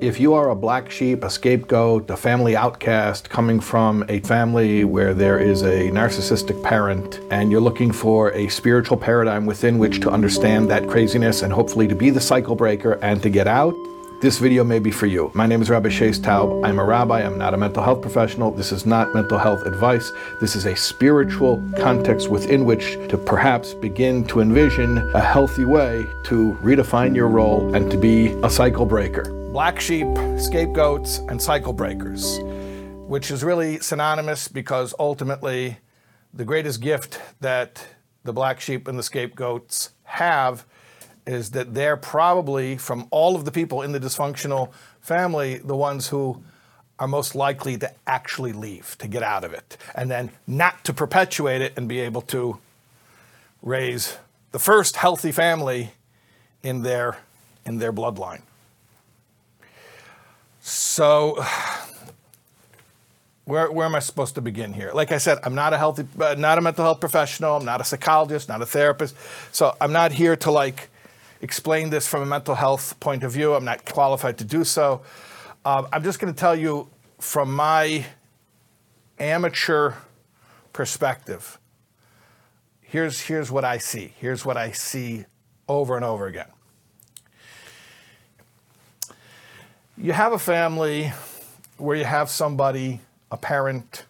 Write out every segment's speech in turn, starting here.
If you are a black sheep, a scapegoat, a family outcast coming from a family where there is a narcissistic parent, and you're looking for a spiritual paradigm within which to understand that craziness and hopefully to be the cycle breaker and to get out, this video may be for you. My name is Rabbi Shais Taub. I'm a rabbi. I'm not a mental health professional. This is not mental health advice. This is a spiritual context within which to perhaps begin to envision a healthy way to redefine your role and to be a cycle breaker. Black sheep, scapegoats, and cycle breakers, which is really synonymous because ultimately the greatest gift that the black sheep and the scapegoats have is that they're probably, from all of the people in the dysfunctional family, the ones who are most likely to actually leave, to get out of it, and then not to perpetuate it and be able to raise the first healthy family in their, in their bloodline. So, where, where am I supposed to begin here? Like I said, I'm not a healthy, uh, not a mental health professional. I'm not a psychologist, not a therapist. So I'm not here to like explain this from a mental health point of view. I'm not qualified to do so. Uh, I'm just going to tell you from my amateur perspective. Here's, here's what I see. Here's what I see over and over again. You have a family where you have somebody, a parent,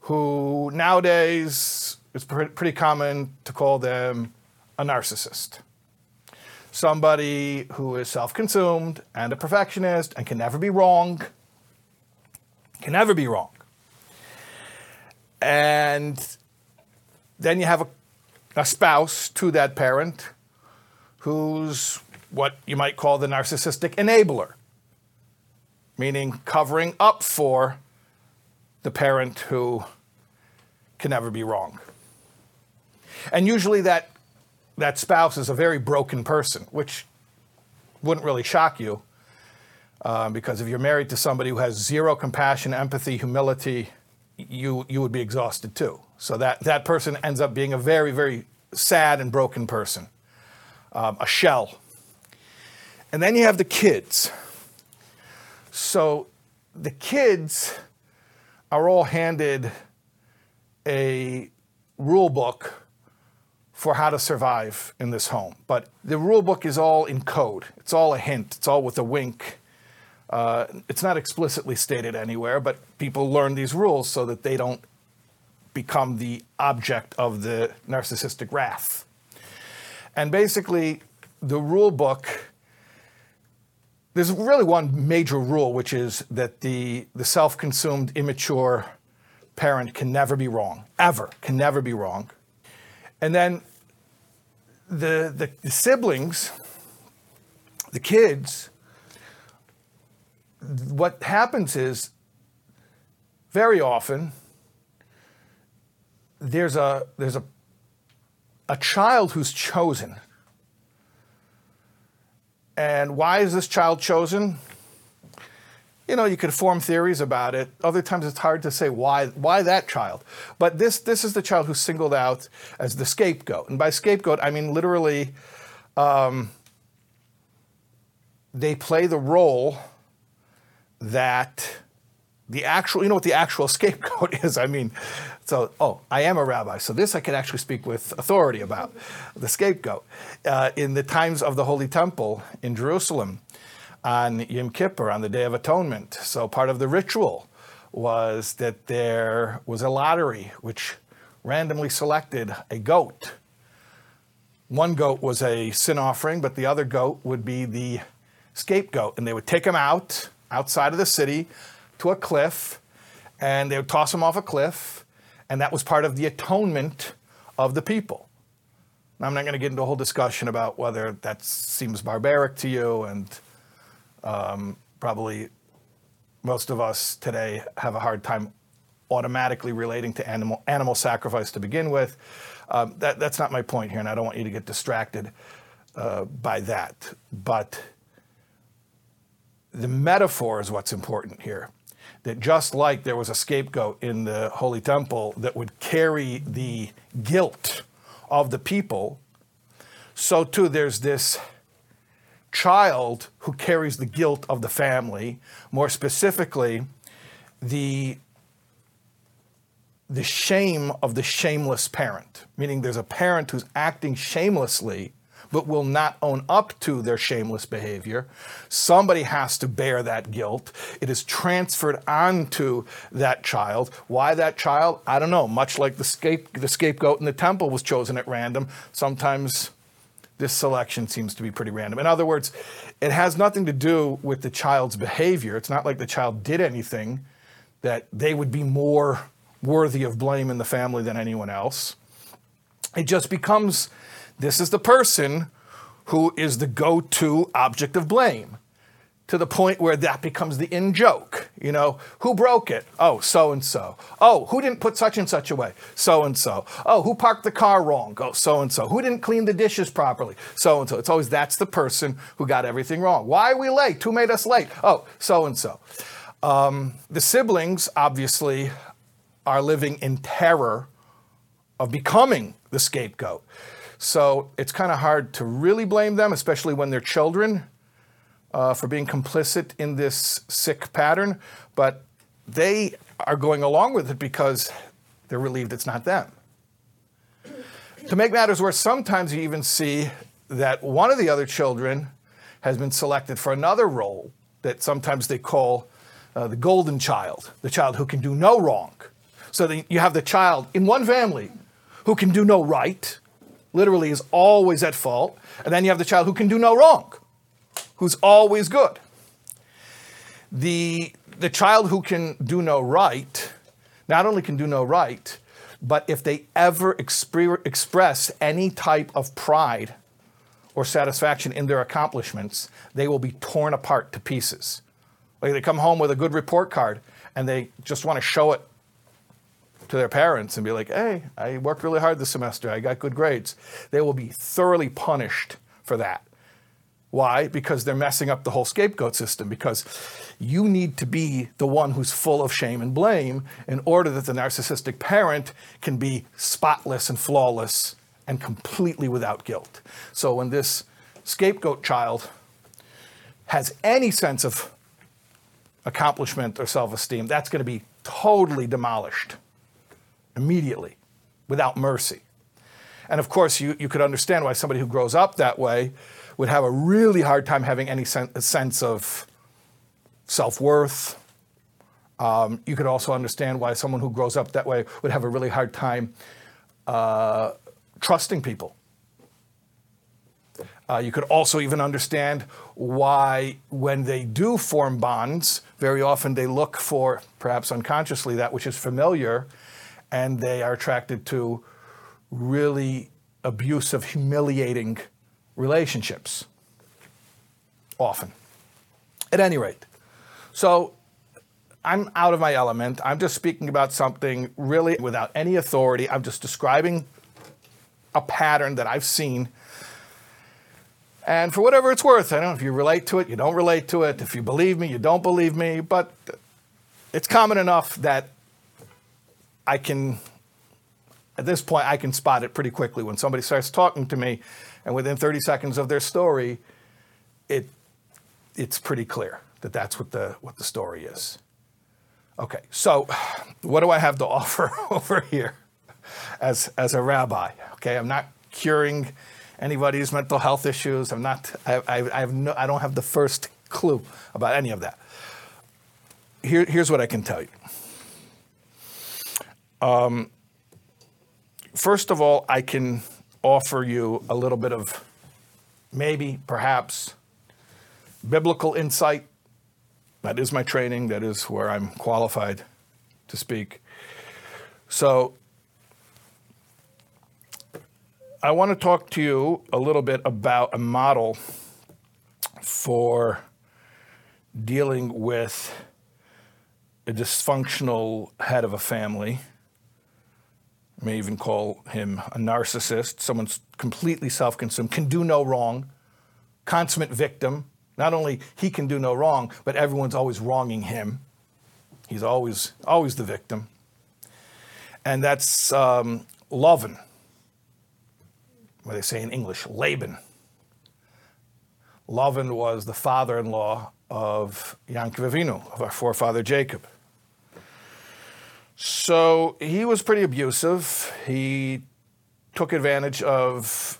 who nowadays it's pretty common to call them a narcissist somebody who is self consumed and a perfectionist and can never be wrong. Can never be wrong. And then you have a, a spouse to that parent who's what you might call the narcissistic enabler, meaning covering up for the parent who can never be wrong. And usually that that spouse is a very broken person, which wouldn't really shock you. Uh, because if you're married to somebody who has zero compassion, empathy, humility, you, you would be exhausted too. So that, that person ends up being a very, very sad and broken person, um, a shell. And then you have the kids. So the kids are all handed a rule book for how to survive in this home. But the rule book is all in code. It's all a hint. It's all with a wink. Uh, it's not explicitly stated anywhere, but people learn these rules so that they don't become the object of the narcissistic wrath. And basically, the rule book, there's really one major rule, which is that the, the self consumed, immature parent can never be wrong, ever, can never be wrong. And then the, the, the siblings, the kids, what happens is very often there's a there's a a child who's chosen. And why is this child chosen? you know, you could form theories about it. Other times it's hard to say why why that child. But this this is the child who's singled out as the scapegoat. And by scapegoat, I mean literally um, they play the role that the actual, you know what the actual scapegoat is? I mean, so, oh, I am a rabbi, so this I can actually speak with authority about the scapegoat. Uh, in the times of the Holy Temple in Jerusalem, on Yom Kippur, on the Day of Atonement. So part of the ritual was that there was a lottery which randomly selected a goat. One goat was a sin offering, but the other goat would be the scapegoat. And they would take him out outside of the city to a cliff, and they would toss him off a cliff, and that was part of the atonement of the people. Now, I'm not going to get into a whole discussion about whether that seems barbaric to you and um, probably most of us today have a hard time automatically relating to animal animal sacrifice to begin with. Um, that, that's not my point here, and I don't want you to get distracted uh, by that. But the metaphor is what's important here. That just like there was a scapegoat in the Holy Temple that would carry the guilt of the people, so too there's this child who carries the guilt of the family, more specifically, the the shame of the shameless parent, meaning there's a parent who's acting shamelessly but will not own up to their shameless behavior. Somebody has to bear that guilt. It is transferred onto that child. Why that child? I don't know. Much like the, scape, the scapegoat in the temple was chosen at random, sometimes this selection seems to be pretty random. In other words, it has nothing to do with the child's behavior. It's not like the child did anything that they would be more worthy of blame in the family than anyone else. It just becomes this is the person who is the go to object of blame to the point where that becomes the in joke. You know, who broke it? Oh, so and so. Oh, who didn't put such and such away? So and so. Oh, who parked the car wrong? Oh, so and so. Who didn't clean the dishes properly? So and so. It's always that's the person who got everything wrong. Why are we late? Who made us late? Oh, so and so. The siblings obviously are living in terror of becoming the scapegoat. So it's kind of hard to really blame them, especially when they're children, uh, for being complicit in this sick pattern. But they are going along with it because they're relieved it's not them. To make matters worse, sometimes you even see that one of the other children has been selected for another role that sometimes they call uh, the golden child, the child who can do no wrong. So that you have the child in one family who can do no right, literally is always at fault, and then you have the child who can do no wrong, who's always good. The, the child who can do no right not only can do no right, but if they ever expre- express any type of pride or satisfaction in their accomplishments, they will be torn apart to pieces. Like they come home with a good report card and they just want to show it to their parents and be like, hey, I worked really hard this semester, I got good grades. They will be thoroughly punished for that. Why? Because they're messing up the whole scapegoat system. Because you need to be the one who's full of shame and blame in order that the narcissistic parent can be spotless and flawless and completely without guilt. So when this scapegoat child has any sense of accomplishment or self esteem, that's going to be totally demolished immediately without mercy. And of course, you, you could understand why somebody who grows up that way would have a really hard time having any sen- sense of self worth. Um, you could also understand why someone who grows up that way would have a really hard time uh, trusting people. Uh, you could also even understand why, when they do form bonds, very often they look for, perhaps unconsciously, that which is familiar, and they are attracted to really abusive, humiliating relationships. Often. At any rate, so I'm out of my element. I'm just speaking about something really without any authority. I'm just describing a pattern that I've seen and for whatever it's worth, I don't know if you relate to it, you don't relate to it, if you believe me, you don't believe me, but it's common enough that I can, at this point, I can spot it pretty quickly when somebody starts talking to me, and within 30 seconds of their story, it, it's pretty clear that that's what the, what the story is. Okay, so what do I have to offer over here as, as a rabbi? Okay, I'm not curing anybody's mental health issues. I'm not, I, I, I, have no, I don't have the first clue about any of that. Here, here's what I can tell you. Um, first of all, I can offer you a little bit of maybe, perhaps, biblical insight. That is my training, that is where I'm qualified to speak. So, I want to talk to you a little bit about a model for dealing with a dysfunctional head of a family. May even call him a narcissist, someone's completely self consumed, can do no wrong, consummate victim. Not only he can do no wrong, but everyone's always wronging him. He's always, always the victim. And that's um, Lovin what they say in English, Laban. Lavan was the father-in-law of Yankov Avinu, of our forefather Jacob. So he was pretty abusive. He took advantage of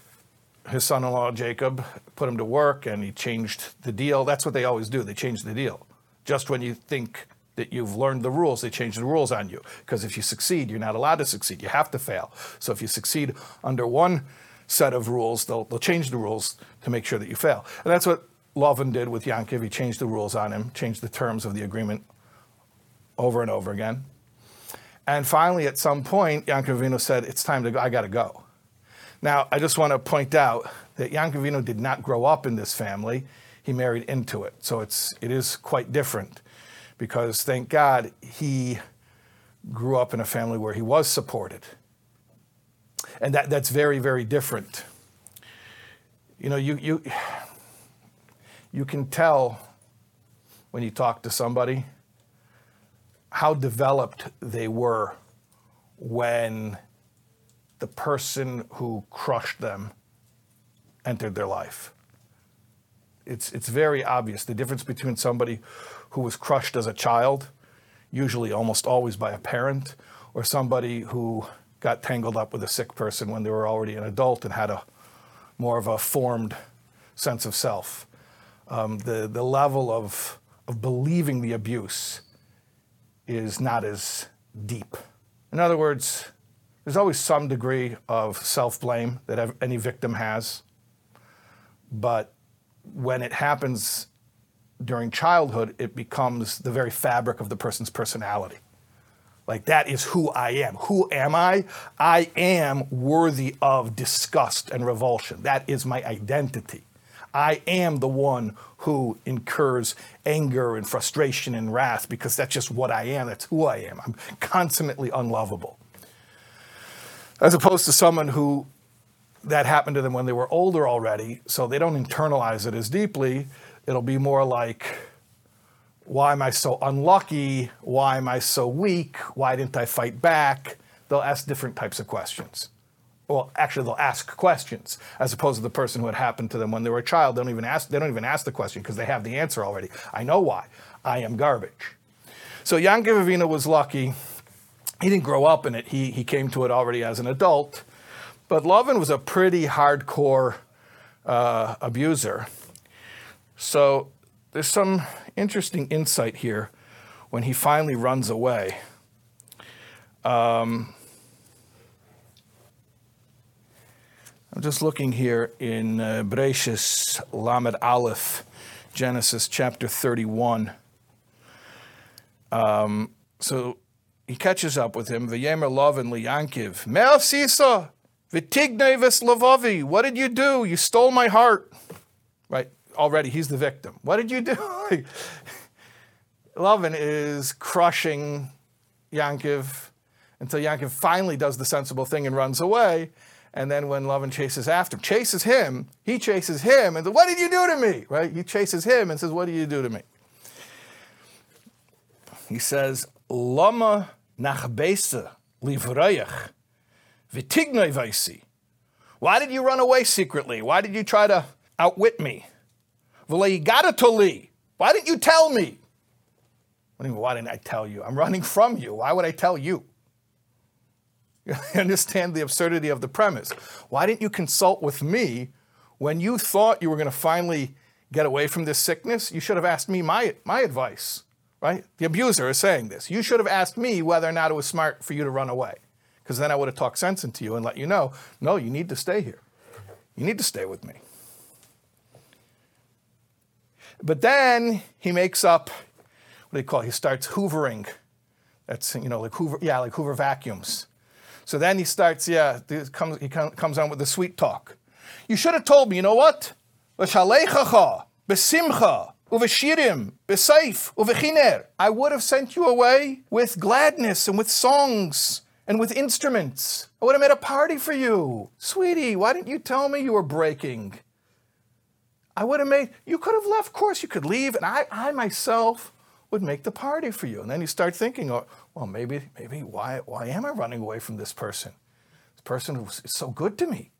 his son-in-law Jacob, put him to work, and he changed the deal. That's what they always do. They change the deal. Just when you think that you've learned the rules, they change the rules on you. Because if you succeed, you're not allowed to succeed. You have to fail. So if you succeed under one set of rules, they'll, they'll change the rules to make sure that you fail. And that's what Lavan did with Yankov. He changed the rules on him, changed the terms of the agreement over and over again. And finally, at some point, Yankov Avinu said, It's time to go. I got to go. Now, I just want to point out that Yankov Avinu did not grow up in this family. He married into it. So it's, it is quite different because, thank God, he grew up in a family where he was supported. And that, that's very, very different. You know, you, you, you can tell when you talk to somebody how developed they were when the person who crushed them entered their life. It's, it's very obvious the difference between somebody who was crushed as a child, usually almost always by a parent, or somebody who got tangled up with a sick person when they were already an adult and had a more of a formed sense of self. Um, the, the level of, of believing the abuse is not as deep. In other words, there's always some degree of self blame that any victim has. But when it happens during childhood, it becomes the very fabric of the person's personality. Like, that is who I am. Who am I? I am worthy of disgust and revulsion. That is my identity. I am the one who incurs anger and frustration and wrath because that's just what I am. That's who I am. I'm consummately unlovable. As opposed to someone who that happened to them when they were older already, so they don't internalize it as deeply. It'll be more like, why am I so unlucky? Why am I so weak? Why didn't I fight back? They'll ask different types of questions well, actually they'll ask questions as opposed to the person who had happened to them when they were a child. They don't even ask, they don't even ask the question because they have the answer already. I know why. I am garbage. So Yankov Avinu was lucky. He didn't grow up in it. He, he came to it already as an adult. But Lovin was a pretty hardcore uh, abuser. So there's some interesting insight here when he finally runs away. Um, I'm just looking here in uh, Bereshis Lamed Aleph, Genesis chapter 31. Um, so he catches up with him. V'yemer Lavan liyankiv. Me'af sisa v'tignei. What did you do? You stole my heart. Right, already he's the victim. What did you do? Lavan is crushing Yankiv until Yankiv finally does the sensible thing and runs away. And then when Lavan chases after him, chases him, he chases him and says, What did you do to me? Right? He chases him and says, What did you do to me? He says, Lama nachbesa livrayach vitignoi vaisi. Why did you run away secretly? Why did you try to outwit me? Toli. Why didn't you tell me? Why didn't I tell you? I'm running from you. Why would I tell you? understand the absurdity of the premise. Why didn't you consult with me when you thought you were going to finally get away from this sickness? You should have asked me my, my advice, right? The abuser is saying this. You should have asked me whether or not it was smart for you to run away, because then I would have talked sense into you and let you know, no, you need to stay here. You need to stay with me. But then he makes up, what do you call it? He starts hoovering. That's, you know, like Hoover, yeah, like Hoover vacuums. So then he starts, yeah, he comes, he comes on with the sweet talk. You should have told me, you know what? I would have sent you away with gladness and with songs and with instruments. I would have made a party for you. Sweetie, why didn't you tell me you were breaking? I would have made, you could have left, of course, you could leave, and I, I myself would make the party for you. And then you start thinking, oh, well, maybe, maybe why, why am I running away from this person? This person is so good to me.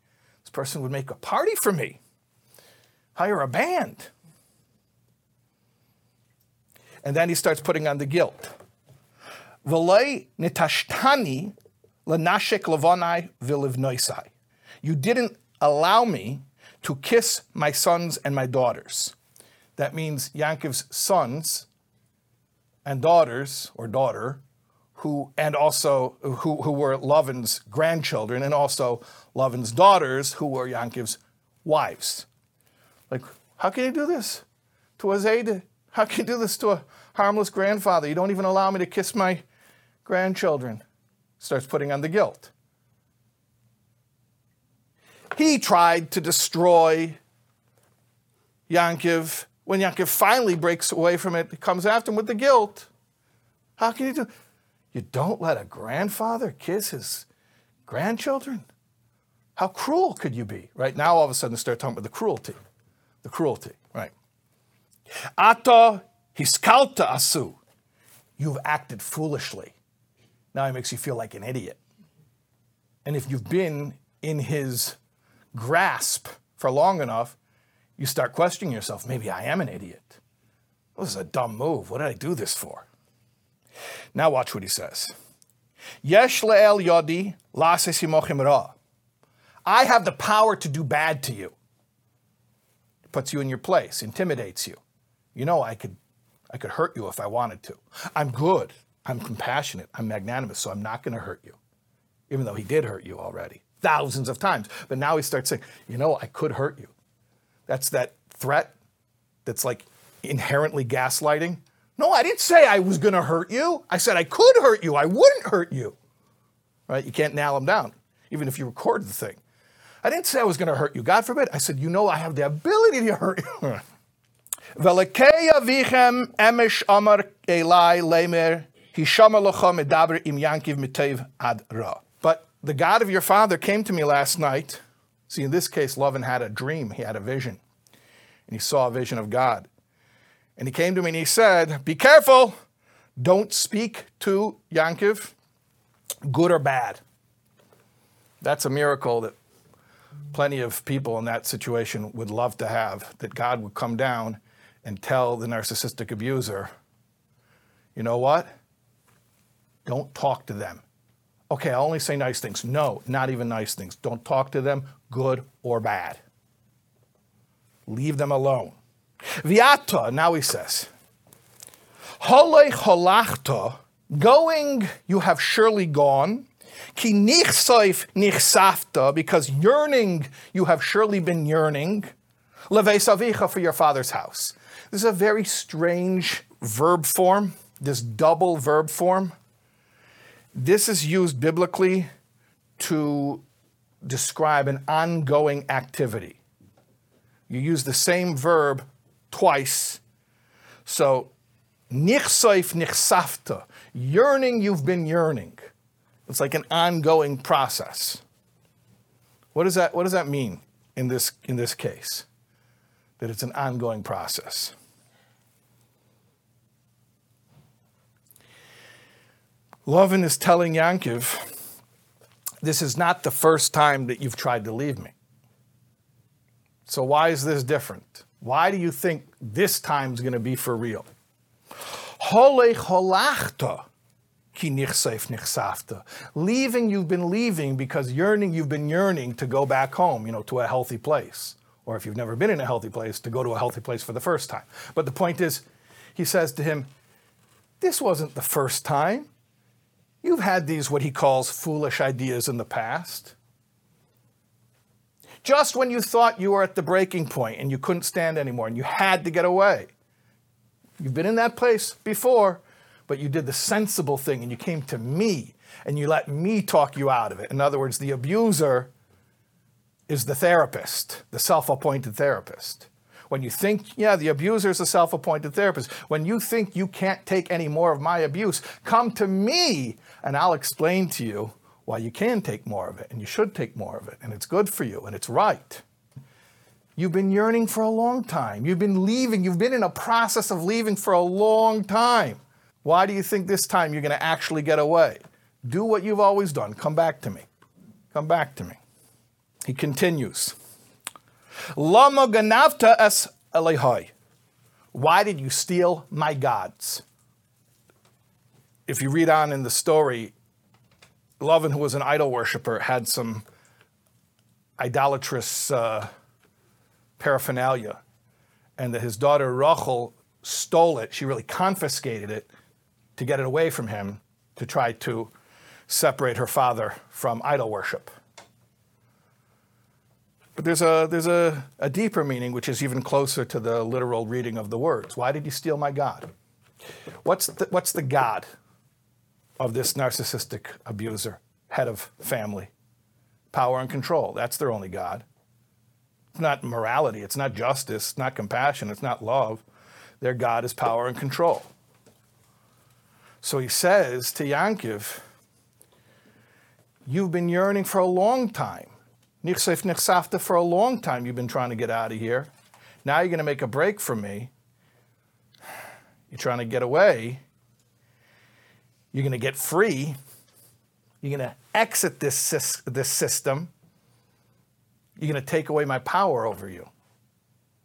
This person would make a party for me. hire a band. And then he starts putting on the guilt. You didn't allow me to kiss my sons and my daughters. That means Yankov's sons and daughters, or daughter, who and also who, who were Lovin's grandchildren, and also Lovin's daughters, who were Yankov's wives. Like, how can you do this to a Zayde? How can you do this to a harmless grandfather? You don't even allow me to kiss my grandchildren. Starts putting on the guilt. He tried to destroy Yankov. When Yankov finally breaks away from it, comes after him with the guilt. How can you do? You don't let a grandfather kiss his grandchildren? How cruel could you be? Right now, all of a sudden, they start talking about the cruelty. The cruelty, right? Ata hiskalta asu. You've acted foolishly. Now he makes you feel like an idiot. And if you've been in his grasp for long enough, you start questioning yourself maybe I am an idiot. This is a dumb move. What did I do this for? Now watch what he says. Yesh yodi ra. I have the power to do bad to you. It puts you in your place, intimidates you. You know I could I could hurt you if I wanted to. I'm good. I'm compassionate. I'm magnanimous, so I'm not going to hurt you. Even though he did hurt you already thousands of times. But now he starts saying, you know, I could hurt you. That's that threat that's like inherently gaslighting. No, I didn't say I was going to hurt you. I said I could hurt you. I wouldn't hurt you. Right? You can't nail them down, even if you record the thing. I didn't say I was going to hurt you. God forbid. I said, you know, I have the ability to hurt you. But the God of your father came to me last night. See, in this case, Lovin had a dream, he had a vision, and he saw a vision of God. And he came to me and he said, Be careful, don't speak to Yankiv, good or bad. That's a miracle that plenty of people in that situation would love to have, that God would come down and tell the narcissistic abuser, you know what? Don't talk to them. Okay, I'll only say nice things. No, not even nice things. Don't talk to them, good or bad. Leave them alone. Viata, now he says, Hole cholachta, going you have surely gone. Ki nichsoif nichsafta, because yearning you have surely been yearning. Levesavicha for your father's house. This is a very strange verb form, this double verb form. This is used biblically to describe an ongoing activity. You use the same verb twice. So, nichsoif nichsafta, yearning, you've been yearning. It's like an ongoing process. What does that, what does that mean in this, in this case? That it's an ongoing process. Lovin is telling Yankiv, this is not the first time that you've tried to leave me. So why is this different? Why do you think this time's going to be for real? Leaving, you've been leaving because yearning, you've been yearning to go back home, you know, to a healthy place. Or if you've never been in a healthy place, to go to a healthy place for the first time. But the point is, he says to him, This wasn't the first time. You've had these, what he calls foolish ideas in the past. Just when you thought you were at the breaking point and you couldn't stand anymore and you had to get away. You've been in that place before, but you did the sensible thing and you came to me and you let me talk you out of it. In other words, the abuser is the therapist, the self appointed therapist. When you think, yeah, the abuser is a self appointed therapist, when you think you can't take any more of my abuse, come to me and I'll explain to you why you can take more of it and you should take more of it and it's good for you and it's right. You've been yearning for a long time. You've been leaving. You've been in a process of leaving for a long time. Why do you think this time you're going to actually get away? Do what you've always done. Come back to me. Come back to me. He continues. Lama ganavta es elihoi. Why did you steal my gods? If you read on in the story, Lavan, who was an idol worshiper, had some idolatrous uh, paraphernalia, and that his daughter Rachel stole it. She really confiscated it to get it away from him to try to separate her father from idol worship. But there's a, there's a, a deeper meaning, which is even closer to the literal reading of the words. Why did you steal my God? What's the, what's the God of this narcissistic abuser, head of family? Power and control. That's their only God. It's not morality, it's not justice, it's not compassion, it's not love. Their God is power and control. So he says to Yankiv, You've been yearning for a long time Nichsef Nichsafta, for a long time you've been trying to get out of here. Now you're going to make a break from me. You're trying to get away. You're going to get free. You're going to exit this, this system. You're going to take away my power over you.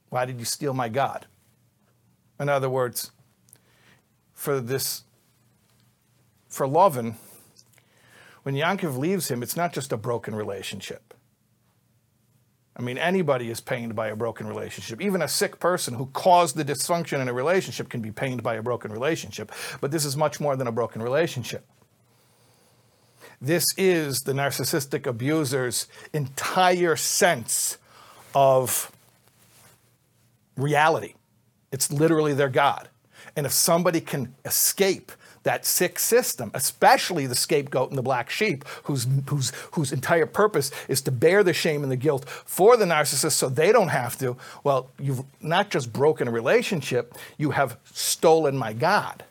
Why did you steal my God? In other words, for this, for Lovin, when Yankov leaves him, it's not just a broken relationship. I mean, anybody is pained by a broken relationship. Even a sick person who caused the dysfunction in a relationship can be pained by a broken relationship. But this is much more than a broken relationship. This is the narcissistic abuser's entire sense of reality. It's literally their God. And if somebody can escape that sick system, especially the scapegoat and the black sheep, whose, whose, whose entire purpose is to bear the shame and the guilt for the narcissist so they don't have to. Well, you've not just broken a relationship, you have stolen my God.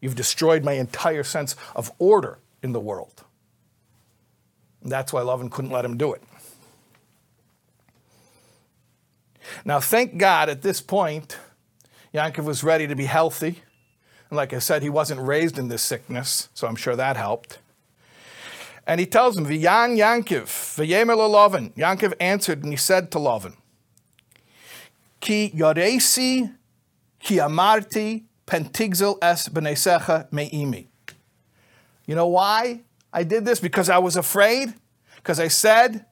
You've destroyed my entire sense of order in the world. And that's why Lovin couldn't let him do it. Now, thank God at this point, Yankov was ready to be healthy. And like I said, he wasn't raised in this sickness, so I'm sure that helped. And he tells him, V'yan Yankiv, v'yemer Lovin. Yankiv answered and he said to Lovin, Ki yoresi, ki amarti, pentigzel es b'nesecha me'imi. You know why I did this? Because I was afraid? Because I said,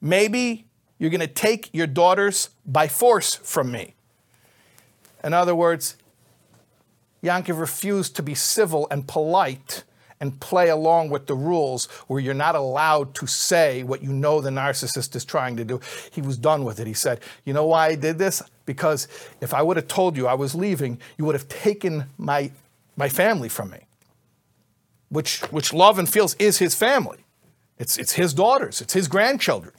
maybe you're going to take your daughters by force from me. In other words, Yankov refused to be civil and polite and play along with the rules where you're not allowed to say what you know the narcissist is trying to do. He was done with it. He said, You know why I did this? Because if I would have told you I was leaving, you would have taken my, my family from me, which, which Lovin feels is his family. It's, it's his daughters, it's his grandchildren.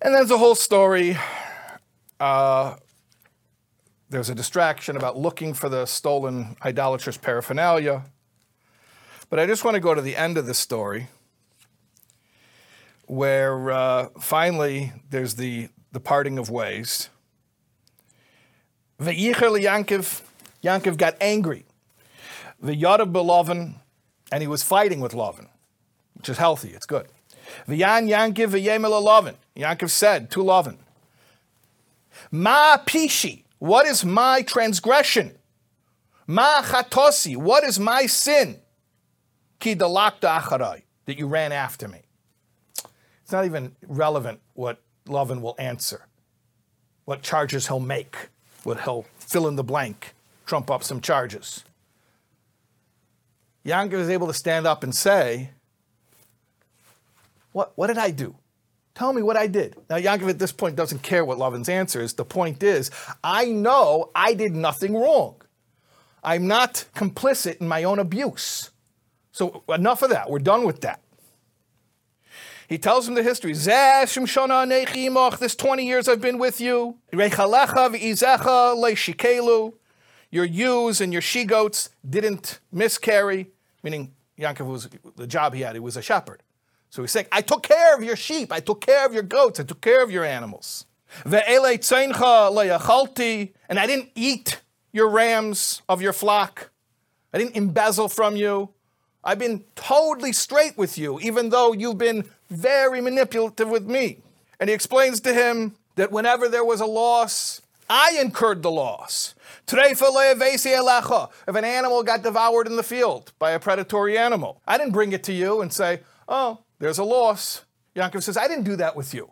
And there's a whole story. Uh, there's a distraction about looking for the stolen idolatrous paraphernalia. But I just want to go to the end of the story where uh, finally there's the, the parting of ways. Ve'yicher Yankov, Yankov got angry. The Yadav Belovin, and he was fighting with Lovin, which is healthy, it's good. V'yan Yankiv v'yemel Lovin. Yankov said to Lovin, Ma pishi, what is my transgression? Ma chatosi, what is my sin? Ki dalakta acharai, that you ran after me. It's not even relevant what Lovin will answer, what charges he'll make, what he'll fill in the blank, trump up some charges. Yankov is able to stand up and say, what, what did I do? Tell me what I did. Now, Yankov at this point doesn't care what Lovin's answer is. The point is, I know I did nothing wrong. I'm not complicit in my own abuse. So, enough of that. We're done with that. He tells him the history. This 20 years I've been with you. Your ewes and your she goats didn't miscarry, meaning Yankov was the job he had, he was a shepherd. So he's saying, I took care of your sheep, I took care of your goats, I took care of your animals. And I didn't eat your rams of your flock. I didn't embezzle from you. I've been totally straight with you, even though you've been very manipulative with me. And he explains to him that whenever there was a loss, I incurred the loss. If an animal got devoured in the field by a predatory animal, I didn't bring it to you and say, oh, there's a loss. Yaakov says, I didn't do that with you.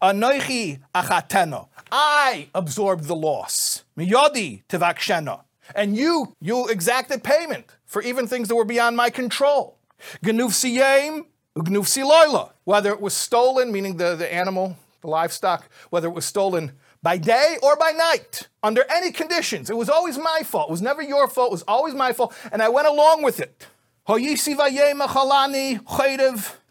Anohi achateno. I absorbed the loss. Miyodi tivakshena. And you, you exacted payment for even things that were beyond my control. Genuf siyem, ugnuf siloila. Whether it was stolen, meaning the, the animal, the livestock, whether it was stolen by day or by night, under any conditions. It was always my fault. It was never your fault. It was always my fault. And I went along with it.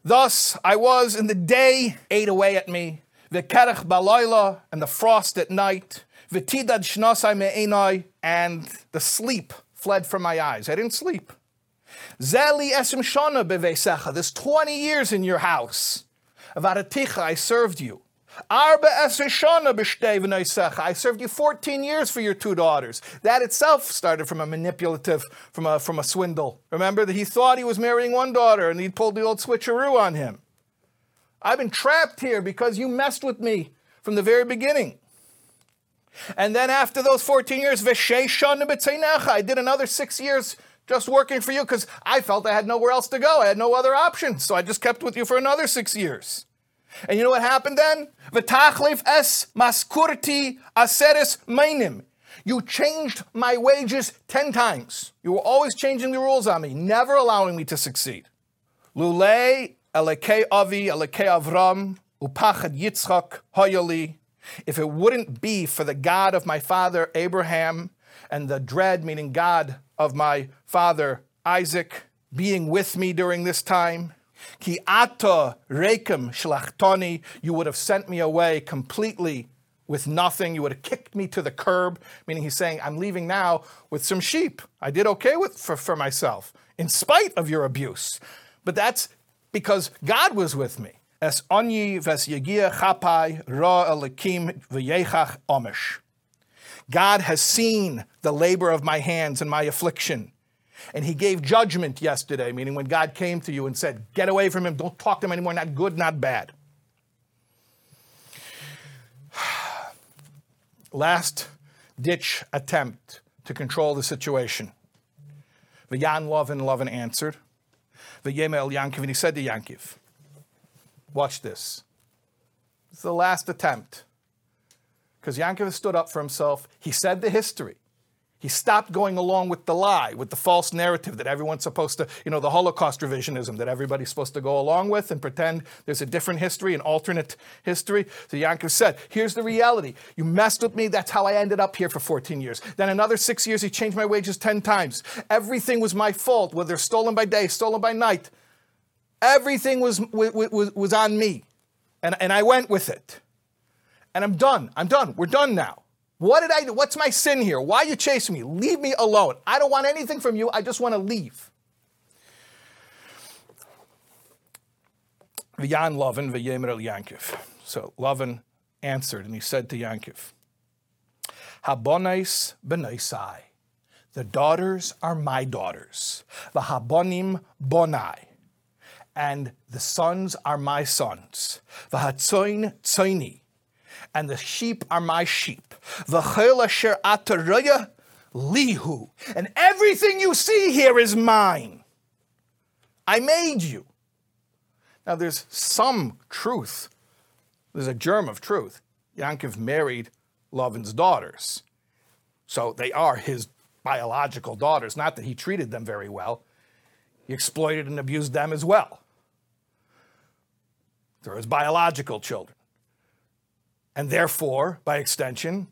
Thus I was in the day, ate away at me. V'kerech balayla, and the frost at night. V'tidad shnasai me'enai, and the sleep fled from my eyes. I didn't sleep. Zeli esim shana bevesecha. this 20 years in your house. Avaraticha, I served you. I served you 14 years for your two daughters. That itself started from a manipulative, from a, from a swindle. Remember that he thought he was marrying one daughter and he pulled the old switcheroo on him. I've been trapped here because you messed with me from the very beginning. And then after those 14 years, I did another six years just working for you because I felt I had nowhere else to go. I had no other option. So I just kept with you for another six years. And you know what happened then? V'tachlif es maskurti aseres mainim. You changed my wages 10 times. You were always changing the rules on me, never allowing me to succeed. Lule elekei avi elekei avram upachad yitzchak hoyoli. If it wouldn't be for the God of my father Abraham and the dread, meaning God of my father Isaac, being with me during this time, Ki ata rekem shlachtoni, you would have sent me away completely with nothing. You would have kicked me to the curb, meaning he's saying, I'm leaving now with some sheep. I did okay with, for, for myself, in spite of your abuse. But that's because God was with me. Es onyi ves chapai ra elikim v'yechach omish. God has seen the labor of my hands and my affliction. And he gave judgment yesterday, meaning when God came to you and said, Get away from him, don't talk to him anymore, not good, not bad. Last ditch attempt to control the situation. V'yan Lovin Lovin answered. V'yemel Yankiv, and he said to Yankiv, Watch this. It's the last attempt. Because Yankiv stood up for himself. He said the history. He stopped going along with the lie, with the false narrative that everyone's supposed to, you know, the Holocaust revisionism that everybody's supposed to go along with and pretend there's a different history, an alternate history. So Yankov said, here's the reality. You messed with me, that's how I ended up here for 14 years. Then another six years, he changed my wages 10 times. Everything was my fault, whether stolen by day, stolen by night. Everything was, was, was on me. And, and I went with it. And I'm done. I'm done. We're done now. What did I do? What's my sin here? Why are you chasing me? Leave me alone. I don't want anything from you. I just want to leave. V'yan Lovin v'yemer el Yankiv. So Lovin answered and he said to Yankiv, Habonais b'naisai. The daughters are my daughters. The habonim bonai. And the sons are my sons. The hatzoin and the sheep are my sheep. Lihu. And everything you see here is mine. I made you. Now there's some truth. There's a germ of truth. Yankov married Lavan's daughters. So they are his biological daughters. Not that he treated them very well. He exploited and abused them as well. They're his biological children. And therefore, by extension,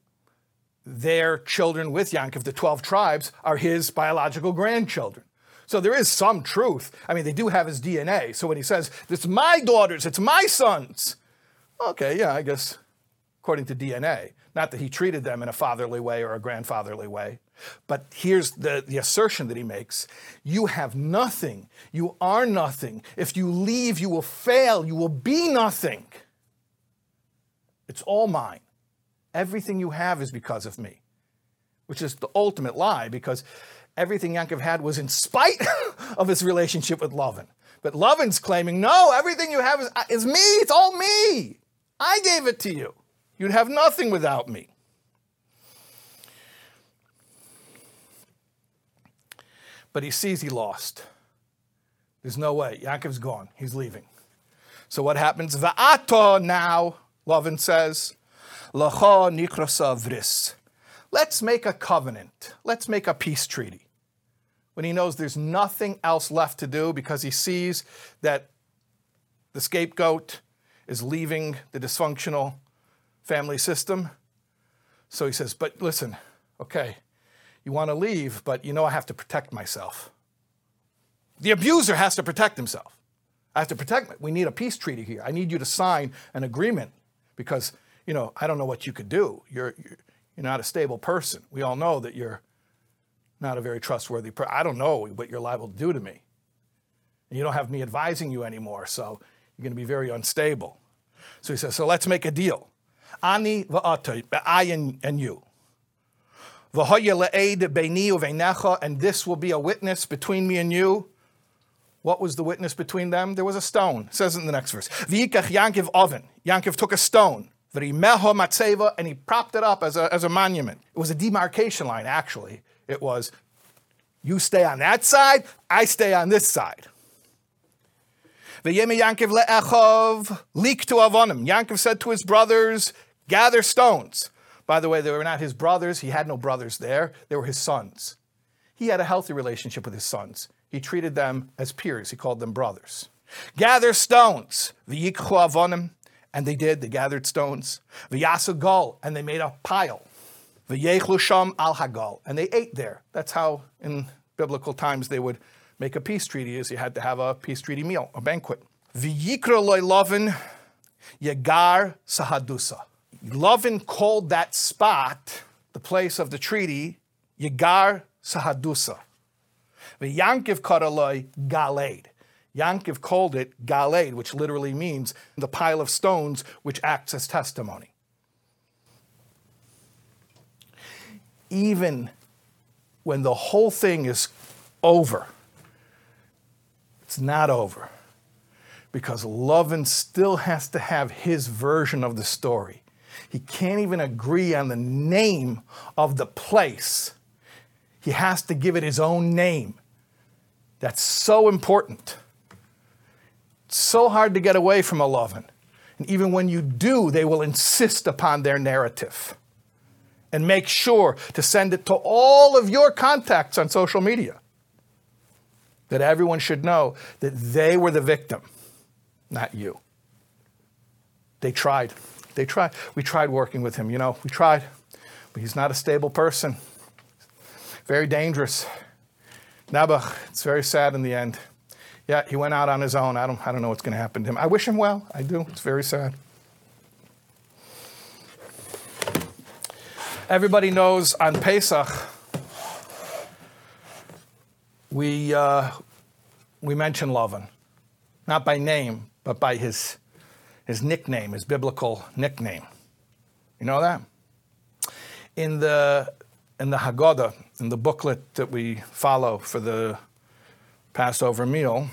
their children with Yankov, the 12 tribes, are his biological grandchildren. So there is some truth. I mean, they do have his DNA. So when he says, it's my daughters, it's my sons, okay, yeah, I guess according to DNA. Not that he treated them in a fatherly way or a grandfatherly way. But here's the, the assertion that he makes You have nothing. You are nothing. If you leave, you will fail. You will be nothing. It's all mine. Everything you have is because of me, which is the ultimate lie because everything Yankov had was in spite of his relationship with Lovin. But Lovin's claiming, no, everything you have is, is me. It's all me. I gave it to you. You'd have nothing without me. But he sees he lost. There's no way. Yaakov's gone. He's leaving. So what happens? Va'ato now, Lavan says, Lacha nikrasa vris. Let's make a covenant. Let's make a peace treaty. When he knows there's nothing else left to do because he sees that the scapegoat is leaving the dysfunctional family system. So he says, But listen, okay, you want to leave, but you know I have to protect myself. The abuser has to protect himself. I have to protect me. We need a peace treaty here. I need you to sign an agreement because, you know, I don't know what you could do. You're, you're, not a stable person. We all know that you're not a very trustworthy person. I don't know what you're liable to do to me. And you don't have me advising you anymore, so you're going to be very unstable. So he says, so let's make a deal. Ani I and you. And this will be a witness between me and you. What was the witness between them? There was a stone. It says in the next verse. V'yikach Yankiv oven. Yankiv took a stone. And he propped it up as a, as a monument. It was a demarcation line, actually. It was, you stay on that side, I stay on this side. V'yeme Yankiv le'echov leak to avonim. Yankiv said to his brothers, gather stones. By the way, they were not his brothers. He had no brothers there. They were his sons. He had a healthy relationship with his sons. He treated them as peers. He called them brothers. Gather stones. V'yikhu. And they did. They gathered stones. V'yasu gol. And they made a pile. V'yechlu sham al hagal. And they ate there. That's how in biblical times they would make a peace treaty is you had to have a peace treaty meal, a banquet. V'yikra loy lovin yagar sahadusa. Lovin called that spot, the place of the treaty, Yagar Sahadusa. The Yankiv Karaloi Galed. Yankiv called it Galed, which literally means the pile of stones which acts as testimony. Even when the whole thing is over, it's not over because Lovin still has to have his version of the story. He can't even agree on the name of the place. He has to give it his own name. That's so important. It's so hard to get away from a lovin. And even when you do, they will insist upon their narrative and make sure to send it to all of your contacts on social media. That everyone should know that they were the victim, not you. They tried. They tried. We tried working with him, you know, we tried, but he's not a stable person. Very dangerous. Nebuch, it's very sad in the end. Yeah, he went out on his own. I don't, I don't know what's going to happen to him. I wish him well. I do. It's very sad. Everybody knows on Pesach, we, uh, we mention Lavan, not by name, but by his his nickname, his biblical nickname. You know that? In the in the Haggadah, in the booklet that we follow for the Passover meal,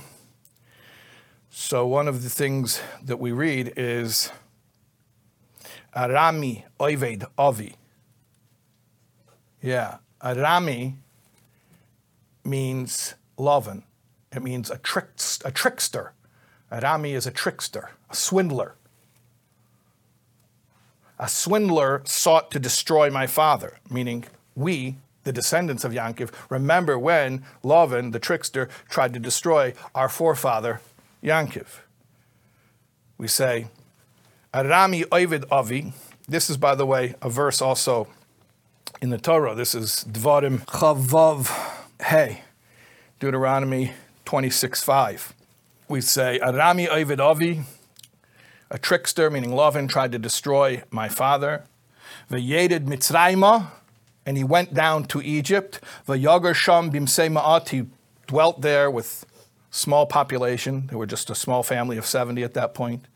so one of the things that we read is Arami Oived Avi. Yeah, Arami means loven. It means a, trick, a trickster. Arami is a trickster, a swindler. A swindler sought to destroy my father, meaning we, the descendants of Yankiv, remember when Lavan, the trickster, tried to destroy our forefather, Yankiv. We say, Arami Ovid Avi. This is, by the way, a verse also in the Torah. This is Dvarim Chavav Hey, Deuteronomy 26 5 we say, Arami Ovid Avi, a trickster, meaning Lavan, tried to destroy my father. Vayedid Mitzrayma, and he went down to Egypt. Vayagar Sham Bimse Ma'at, he dwelt there with small population. They were just a small family of 70 at that point.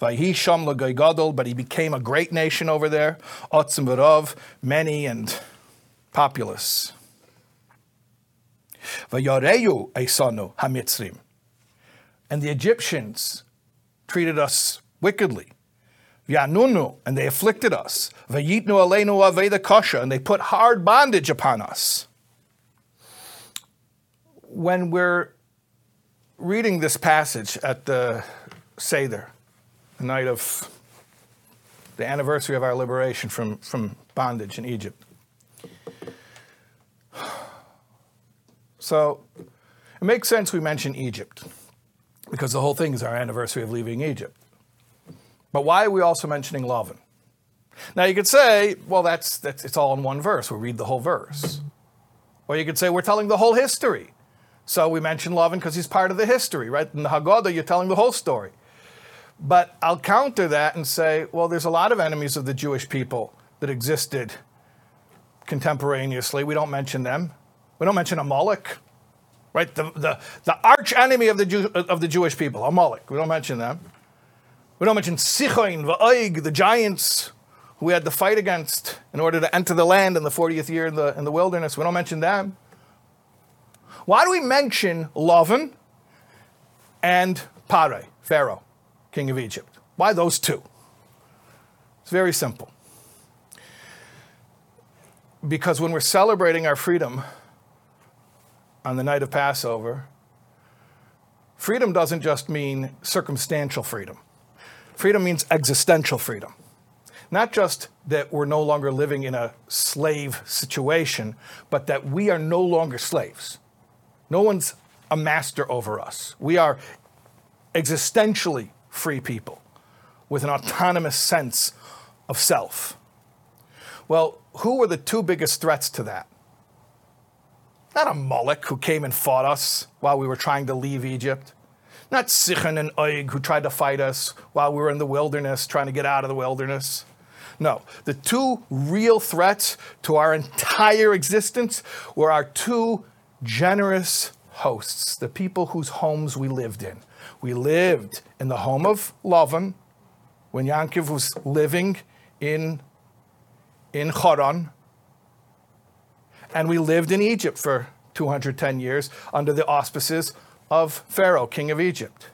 Vayisham Gadol, but he became a great nation over there. Otzim V'rov, many and populous. Vayareyu Eisanu Hamitzrim. and the Egyptians treated us wickedly. V'yanunu, and they afflicted us. V'yitnu aleinu aveda kosha, and they put hard bondage upon us. When we're reading this passage at the Seder, the night of the anniversary of our liberation from, from bondage in Egypt. So it makes sense we mention Egypt because the whole thing is our anniversary of leaving Egypt. But why are we also mentioning Lavan? Now you could say, well, that's, that's it's all in one verse. We read the whole verse. Or you could say we're telling the whole history. So we mention Lavan because he's part of the history, right? In the Haggadah, you're telling the whole story. But I'll counter that and say, well, there's a lot of enemies of the Jewish people that existed contemporaneously. We don't mention them. We don't mention Amalek, right? The, the, the arch enemy of the, Jew, of the Jewish people, Amalek. We don't mention them. We don't mention Sichon, Va'oig, the giants who we had to fight against in order to enter the land in the 40th year in the, in the wilderness. We don't mention them. Why do we mention Lavan and Pare, Pharaoh? king of Egypt. Why those two? It's very simple. Because when we're celebrating our freedom on the night of Passover, freedom doesn't just mean circumstantial freedom. Freedom means existential freedom. Not just that we're no longer living in a slave situation, but that we are no longer slaves. No one's a master over us. We are existentially free people with an autonomous sense of self. Well, who were the two biggest threats to that? Not Amalek who came and fought us while we were trying to leave Egypt. Not Sichon and Oig, who tried to fight us while we were in the wilderness, trying to get out of the wilderness. No, the two real threats to our entire existence were our two generous hosts, the people whose homes we lived in. We lived in the home of Lavan when Yankov was living in, in Choron. And we lived in Egypt for 210 years under the auspices of Pharaoh, king of Egypt.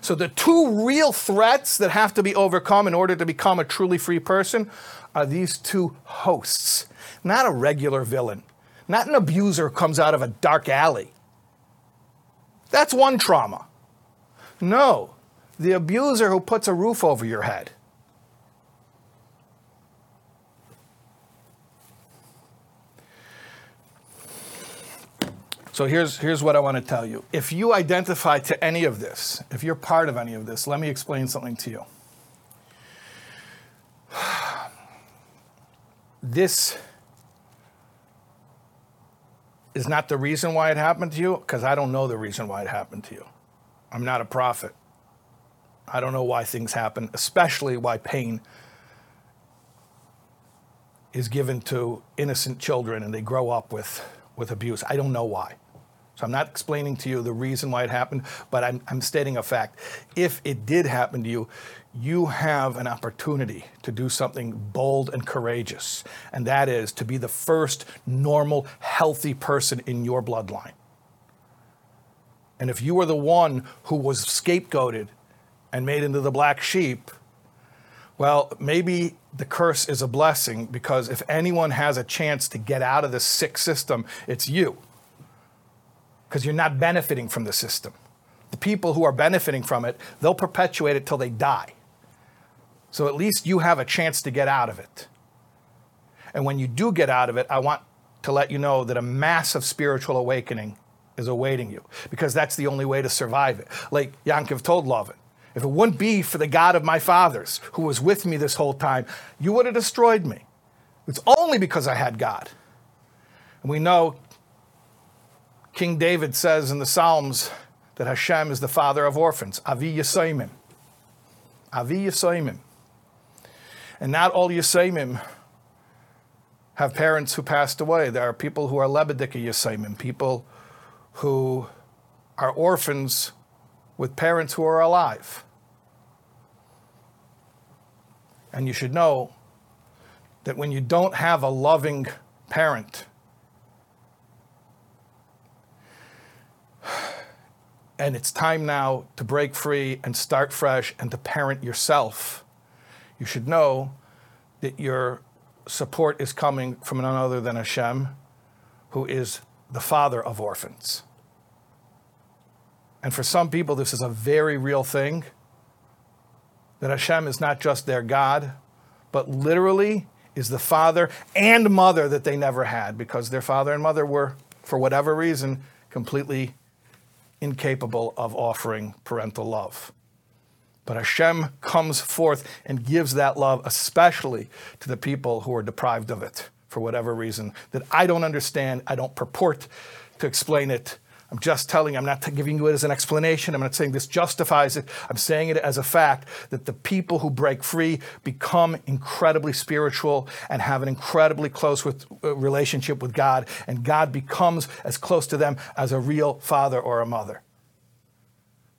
So the two real threats that have to be overcome in order to become a truly free person are these two hosts, not a regular villain, not an abuser who comes out of a dark alley. That's one trauma. No, the abuser who puts a roof over your head. So here's, here's what I want to tell you. If you identify to any of this, if you're part of any of this, let me explain something to you. This is not the reason why it happened to you, because I don't know the reason why it happened to you. I'm not a prophet. I don't know why things happen, especially why pain is given to innocent children and they grow up with, with abuse. I don't know why. So I'm not explaining to you the reason why it happened, but I'm, I'm stating a fact. If it did happen to you, you have an opportunity to do something bold and courageous, and that is to be the first normal, healthy person in your bloodline. And if you were the one who was scapegoated and made into the black sheep, well, maybe the curse is a blessing because if anyone has a chance to get out of this sick system, it's you. Because you're not benefiting from the system. The people who are benefiting from it, they'll perpetuate it till they die. So at least you have a chance to get out of it. And when you do get out of it, I want to let you know that a massive spiritual awakening is awaiting you because that's the only way to survive it. Like Yankov told Lavan, if it wouldn't be for the God of my fathers who was with me this whole time, you would have destroyed me. It's only because I had God. And we know King David says in the Psalms that Hashem is the father of orphans, Avi Yisaimim. Avi Yisaimim. And not all Yisaimim have parents who passed away. There are people who are Lebedika Yisaimim, people who are orphans with parents who are alive. And you should know that when you don't have a loving parent, and it's time now to break free and start fresh and to parent yourself, you should know that your support is coming from none other than Hashem, who is the father of orphans. And for some people, this is a very real thing that Hashem is not just their God, but literally is the father and mother that they never had because their father and mother were, for whatever reason, completely incapable of offering parental love. But Hashem comes forth and gives that love, especially to the people who are deprived of it for whatever reason that I don't understand. I don't purport to explain it. I'm just telling, I'm not giving you it as an explanation. I'm not saying this justifies it. I'm saying it as a fact that the people who break free become incredibly spiritual and have an incredibly close with, uh, relationship with God, and God becomes as close to them as a real father or a mother.